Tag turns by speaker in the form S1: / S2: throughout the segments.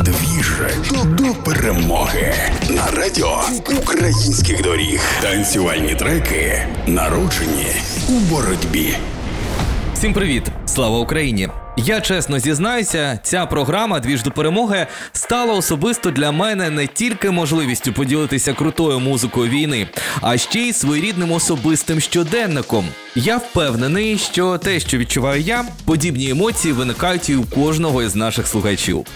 S1: Двіж до перемоги на радіо українських доріг. Танцювальні треки народжені у боротьбі.
S2: Всім привіт! Слава Україні! Я чесно зізнаюся, ця програма Двіж до перемоги стала особисто для мене не тільки можливістю поділитися крутою музикою війни, а ще й своєрідним особистим щоденником. Я впевнений, що те, що відчуваю я, подібні емоції виникають і у кожного із наших слухачів.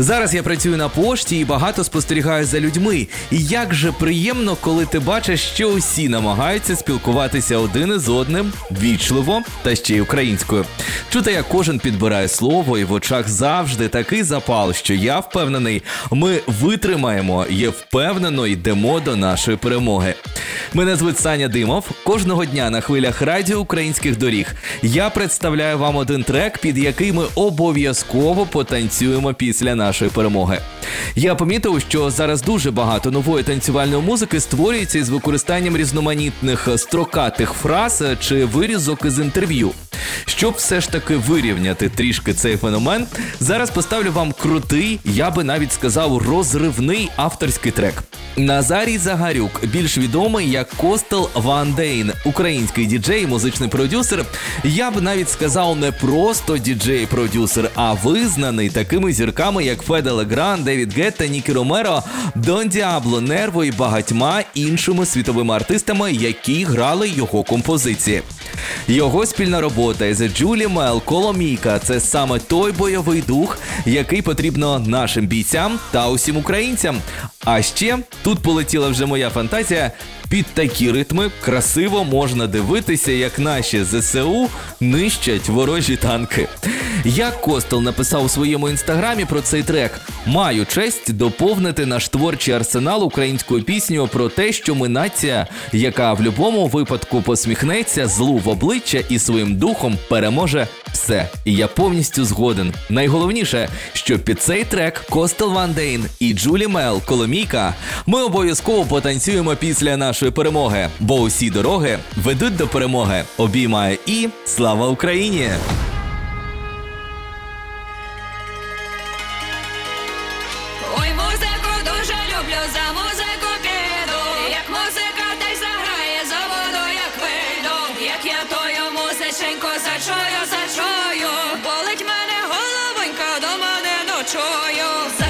S2: Зараз я працюю на пошті і багато спостерігаю за людьми. І як же приємно, коли ти бачиш, що усі намагаються спілкуватися один із одним вічливо та ще й українською. Чути, як кожен підбирає слово, і в очах завжди такий запал, що я впевнений, ми витримаємо і впевнено йдемо до нашої перемоги. Мене звуть Саня Димов. Кожного дня на хвилях радіо українських доріг я представляю вам один трек, під який ми обов'язково потанцюємо після нашої перемоги. Я помітив, що зараз дуже багато нової танцювальної музики створюється із використанням різноманітних строкатих фраз чи вирізок із інтерв'ю. Щоб все ж таки вирівняти трішки цей феномен, зараз поставлю вам крутий, я би навіть сказав, розривний авторський трек. Назарій Загарюк, більш відомий як Костел Ван Дейн, український діджей, музичний продюсер. Я б навіть сказав не просто діджей-продюсер, а визнаний такими зірками, як Федде Легран, Девід Гетта, Нікі Ромеро, Дон Діабло, Нерво і багатьма іншими світовими артистами, які грали його композиції. Його спільна робота із Джулі Мел Коломійка це саме той бойовий дух, який потрібно нашим бійцям та усім українцям. А ще тут полетіла вже моя фантазія. Під такі ритми красиво можна дивитися, як наші ЗСУ нищать ворожі танки. Як Костел написав у своєму інстаграмі про цей трек, маю честь доповнити наш творчий арсенал українською піснею про те, що ми нація, яка в будь-якому випадку посміхнеться злу в обличчя і своїм духом переможе все. І я повністю згоден. Найголовніше, що під цей трек Костел Ван Дейн і Джулі Мел Коломійка ми обов'язково потанцюємо після нашої перемоги, бо усі дороги ведуть до перемоги. Обіймає і слава Україні!
S3: Ой, музику дуже люблю, за музику піду. Як музика десь заграє, заводу як вийду. Як я тою музиченьку зачую, зачую. Болить мене головонька, до мене ночую.